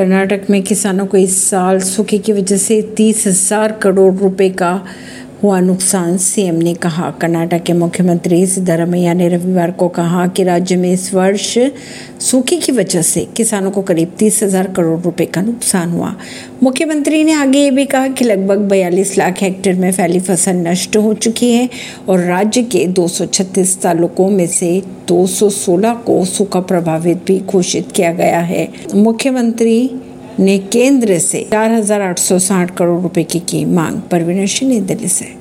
कर्नाटक में किसानों को इस साल सूखे की वजह से तीस हज़ार करोड़ रुपए का हुआ नुकसान सीएम ने कहा। कर्नाटक के मुख्यमंत्री सिद्धरमैया ने रविवार को कहा कि राज्य में इस वर्ष सूखे की वजह से किसानों को करीब तीस हज़ार करोड़ रुपए का नुकसान हुआ। मुख्यमंत्री ने आगे ये भी कहा कि लगभग बयालीस लाख हेक्टेयर में फैली फ़सल नष्ट हो चुकी है और राज्य के 236 तालुकों में से 216 को सूखा प्रभावित भी घोषित किया गया है। मुख्यमंत्री ने केंद्र से 4,860 करोड़ रुपए की की मांग। परवीन सिंह दिल्ली से।